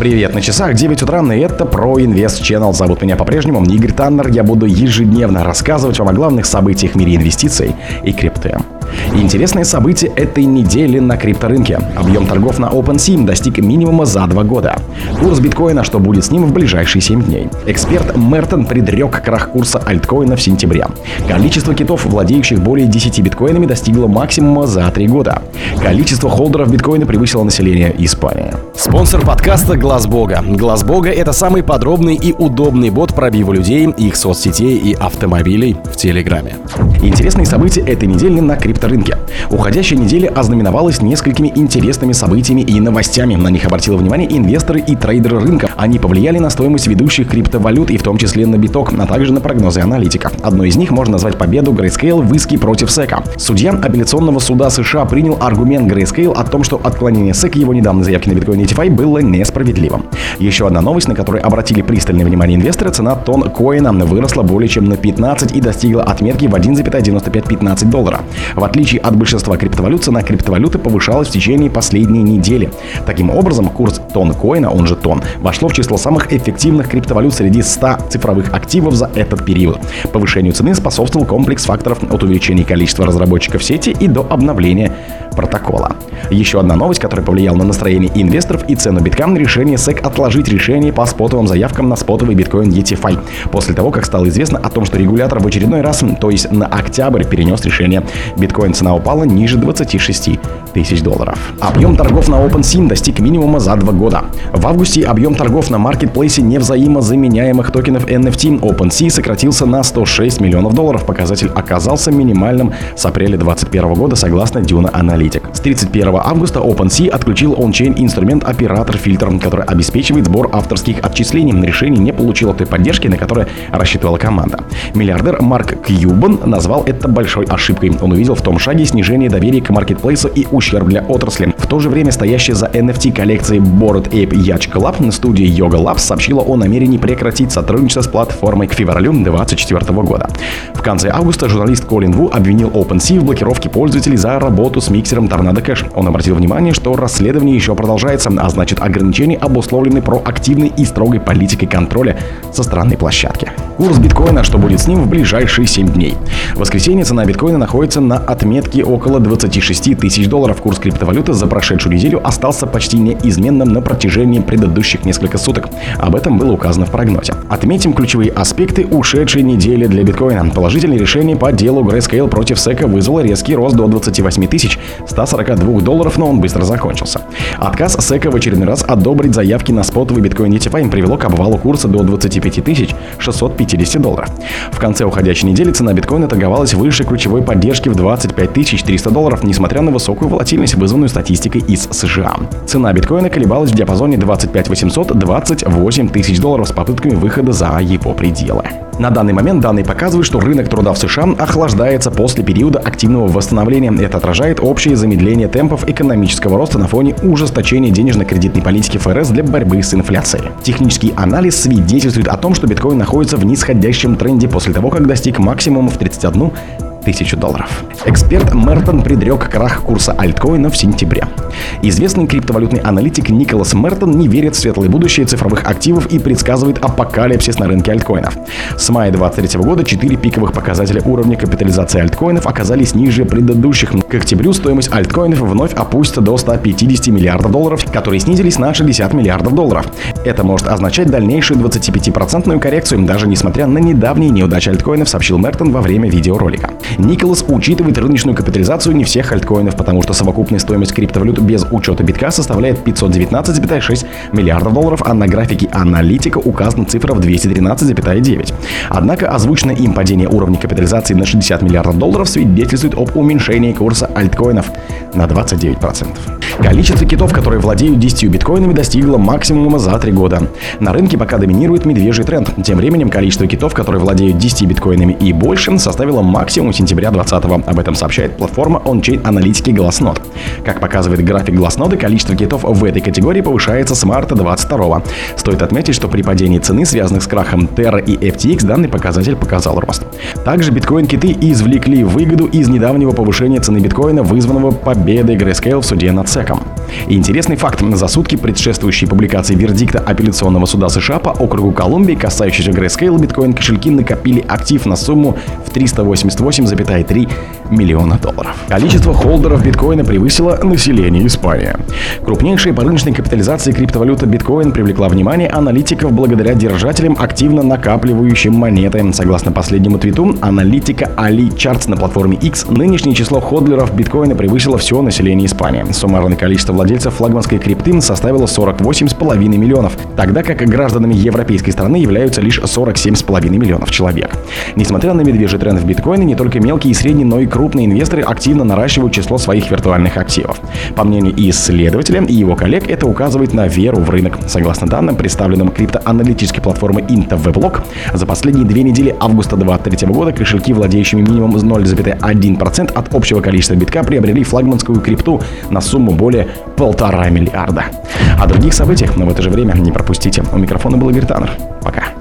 Привет, на часах 9 утра, и это про Инвест Channel. Зовут меня по-прежнему Игорь Таннер. Я буду ежедневно рассказывать вам о главных событиях в мире инвестиций и крипты. Интересные события этой недели на крипторынке. Объем торгов на OpenSea достиг минимума за два года. Курс биткоина, что будет с ним в ближайшие 7 дней. Эксперт Мертон предрек крах курса альткоина в сентябре. Количество китов, владеющих более 10 биткоинами, достигло максимума за 3 года. Количество холдеров биткоина превысило население Испании. Спонсор подкаста Глаз Бога. Глаз Бога это самый подробный и удобный бот пробива людей, их соцсетей и автомобилей в Телеграме. Интересные события этой недели на крипторынке. Уходящая неделя ознаменовалась несколькими интересными событиями и новостями. На них обратило внимание инвесторы и трейдеры рынка. Они повлияли на стоимость ведущих криптовалют и в том числе на биток, а также на прогнозы аналитиков. Одной из них можно назвать победу Grayscale в иске против SEC. Судья апелляционного суда США принял аргумент Grayscale о том, что отклонение SEC его недавней заявки на биткоин DeFi было несправедливым. Еще одна новость, на которую обратили пристальное внимание инвесторы, цена тон коина выросла более чем на 15 и достигла отметки в 1,9515 доллара. В отличие от большинства криптовалют, цена криптовалюты повышалась в течение последней недели. Таким образом, курс тон коина, он же тон, вошло в число самых эффективных криптовалют среди 100 цифровых активов за этот период. Повышению цены способствовал комплекс факторов от увеличения количества разработчиков сети и до обновления протокола. Еще одна новость, которая повлияла на настроение инвесторов и цену битка – решение SEC отложить решение по спотовым заявкам на спотовый биткоин DeFi. После того, как стало известно о том, что регулятор в очередной раз, то есть на октябрь, перенес решение. Биткоин цена упала ниже 26 тысяч долларов. Объем торгов на OpenSea достиг минимума за два года. В августе объем торгов на маркетплейсе невзаимозаменяемых токенов NFT OpenSea сократился на 106 миллионов долларов. Показатель оказался минимальным с апреля 2021 года согласно Duna Analytic. С 31 августа OpenSea отключил ончейн инструмент оператор фильтр, который обеспечивает сбор авторских отчислений. Решение не получило той поддержки, на которую рассчитывала команда. Миллиардер Марк Кьюбан назвал это большой ошибкой. Он увидел в том шаге снижение доверия к маркетплейсу и ущерб для отрасли. В то же время стоящая за NFT коллекцией Bored Ape Club на студии Yoga Labs сообщила о намерении прекратить сотрудничество с платформой к февралю 2024 года. В конце августа журналист Колин Ву обвинил OpenSea в блокировке пользователей за работу с миксером Tornado Cash. Он обратил внимание, что расследование еще продолжается, а значит ограничения обусловлены проактивной и строгой политикой контроля со стороны площадки. Курс биткоина, что будет с ним в ближайшие 7 дней. В воскресенье цена биткоина находится на отметке около 26 тысяч долларов. Курс криптовалюты за прошедшую неделю остался почти неизменным на протяжении предыдущих нескольких суток. Об этом было указано в прогнозе. Отметим ключевые аспекты ушедшей недели для биткоина. Положительное решение по делу Grayscale против SEC вызвало резкий рост до 28 тысяч 142 долларов, но он быстро закончился. Отказ SEC в очередной раз одобрить заявки на спотовый биткоин DeFi привело к обвалу курса до 25 тысяч 650 долларов. В конце уходящей недели цена биткоина торговалась выше ключевой поддержки в 25 400 долларов, несмотря на высокую волатильность, вызванную статистикой из США. Цена биткоина колебалась в диапазоне 25 800 28 тысяч долларов с попытками выхода за его пределы. На данный момент данные показывают, что рынок труда в США охлаждается после периода активного восстановления. Это отражает общее замедление темпов экономического роста на фоне ужесточения денежно-кредитной политики ФРС для борьбы с инфляцией. Технический анализ свидетельствует о том, что биткоин находится в нисходящем тренде после того, как достиг максимума в 31 тысячу долларов. Эксперт Мертон предрек крах курса альткоина в сентябре. Известный криптовалютный аналитик Николас Мертон не верит в светлое будущее цифровых активов и предсказывает апокалипсис на рынке альткоинов. С мая 2023 года четыре пиковых показателя уровня капитализации альткоинов оказались ниже предыдущих. К октябрю стоимость альткоинов вновь опустится до 150 миллиардов долларов, которые снизились на 60 миллиардов долларов. Это может означать дальнейшую 25% коррекцию, даже несмотря на недавние неудачи альткоинов, сообщил Мертон во время видеоролика. Николас учитывает рыночную капитализацию не всех альткоинов, потому что совокупная стоимость криптовалют без учета битка составляет 519,6 миллиардов долларов, а на графике аналитика указана цифра в 213,9. Однако озвученное им падение уровня капитализации на 60 миллиардов долларов свидетельствует об уменьшении курса альткоинов на 29%. Количество китов, которые владеют 10 биткоинами, достигло максимума за 3 года. На рынке пока доминирует медвежий тренд. Тем временем количество китов, которые владеют 10 биткоинами и больше, составило максимум сентября 2020. Об этом сообщает платформа ончейн аналитики Glassnode. Как показывает график Glassnode, количество китов в этой категории повышается с марта 22 Стоит отметить, что при падении цены, связанных с крахом Terra и FTX, данный показатель показал рост. Также биткоин-киты извлекли выгоду из недавнего повышения цены биткоина, вызванного победой Grayscale в суде над. И интересный факт. За сутки предшествующей публикации вердикта апелляционного суда США по округу Колумбии, касающийся Grayscale, биткоин-кошельки накопили актив на сумму в 388,3 миллиона долларов. Количество холдеров биткоина превысило население Испании. Крупнейшая по рыночной капитализации криптовалюта биткоин привлекла внимание аналитиков благодаря держателям, активно накапливающим монеты. Согласно последнему твиту аналитика Ali Charts на платформе X, нынешнее число ходлеров биткоина превысило все население Испании. Суммарное количество владельцев флагманской крипты составило 48,5 миллионов, тогда как гражданами европейской страны являются лишь 47,5 миллионов человек. Несмотря на медвежий тренд в биткоине, не только мелкие и средние, но и крупные инвесторы активно наращивают число своих виртуальных активов. По мнению исследователя и его коллег, это указывает на веру в рынок. Согласно данным, представленным криптоаналитической платформы InterVBlock, за последние две недели августа 2023 года кошельки, владеющими минимум 0,1% от общего количества битка, приобрели флагманскую крипту на сумму более полтора миллиарда. О других событиях, но в это же время не пропустите. У микрофона был Игорь Таннер. Пока.